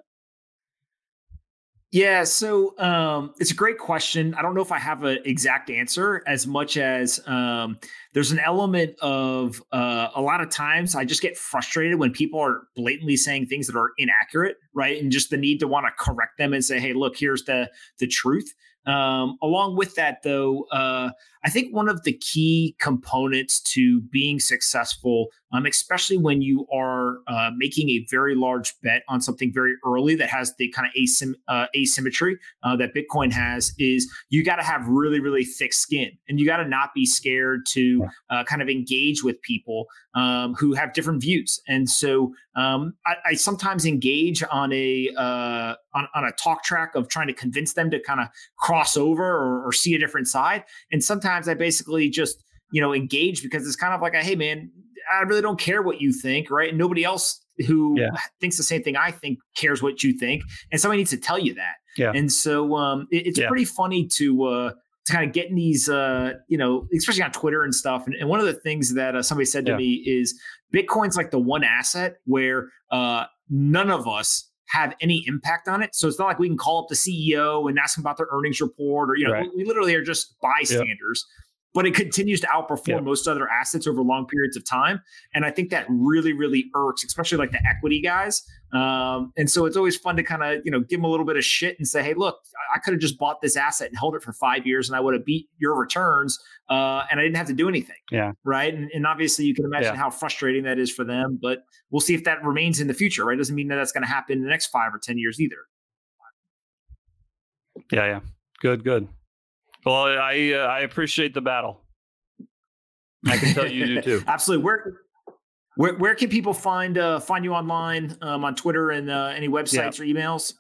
yeah, so um, it's a great question. I don't know if I have an exact answer as much as um, there's an element of uh, a lot of times I just get frustrated when people are blatantly saying things that are inaccurate, right? And just the need to want to correct them and say, "Hey, look, here's the the truth." Um, along with that, though, uh, I think one of the key components to being successful, um, especially when you are uh, making a very large bet on something very early that has the kind of asym- uh, asymmetry uh, that Bitcoin has, is you got to have really, really thick skin, and you got to not be scared to uh, kind of engage with people um, who have different views. And so um, I, I, sometimes engage on a uh, on, on, a talk track of trying to convince them to kind of cross over or, or see a different side, and sometimes sometimes I basically just, you know, engage because it's kind of like a, hey man, I really don't care what you think, right? And nobody else who yeah. thinks the same thing I think cares what you think, and somebody needs to tell you that. Yeah. And so um, it, it's yeah. pretty funny to uh, to kind of get in these, uh, you know, especially on Twitter and stuff. And, and one of the things that uh, somebody said to yeah. me is Bitcoin's like the one asset where uh, none of us have any impact on it. So it's not like we can call up the CEO and ask them about their earnings report or, you know, right. we, we, literally are just bystanders. Yep. But it continues to outperform yep. most other assets over long periods of time. And I think that really, really irks, especially like the equity guys. Um, and so it's always fun to kind of, you know, give them a little bit of shit and say, hey, look, I could have just bought this asset and held it for five years and I would have beat your returns uh, and I didn't have to do anything. Yeah. Right. And, and obviously you can imagine yeah. how frustrating that is for them, but we'll see if that remains in the future, right? Doesn't mean that that's going to happen in the next five or 10 years either. Yeah. Yeah. Good, good. Well, I, uh, I appreciate the battle. I can tell you do [LAUGHS] too. Absolutely. Where, where, where can people find uh, find you online um, on Twitter and uh, any websites yeah. or emails?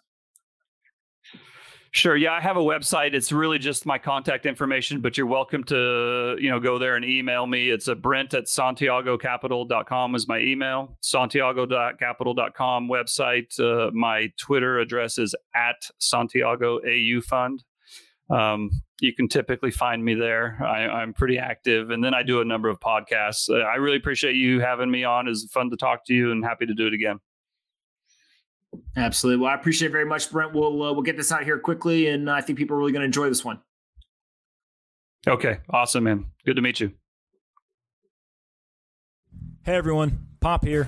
Sure. Yeah, I have a website. It's really just my contact information, but you're welcome to, you know, go there and email me. It's a Brent at SantiagoCapital.com is my email. Santiago.capital.com website. Uh, my Twitter address is at Santiago AU Fund. Um, you can typically find me there. I, am pretty active, and then I do a number of podcasts. Uh, I really appreciate you having me on. It's fun to talk to you, and happy to do it again. Absolutely. Well, I appreciate it very much, Brent. We'll uh, we'll get this out here quickly, and I think people are really going to enjoy this one. Okay, awesome, man. Good to meet you. Hey, everyone. Pomp here.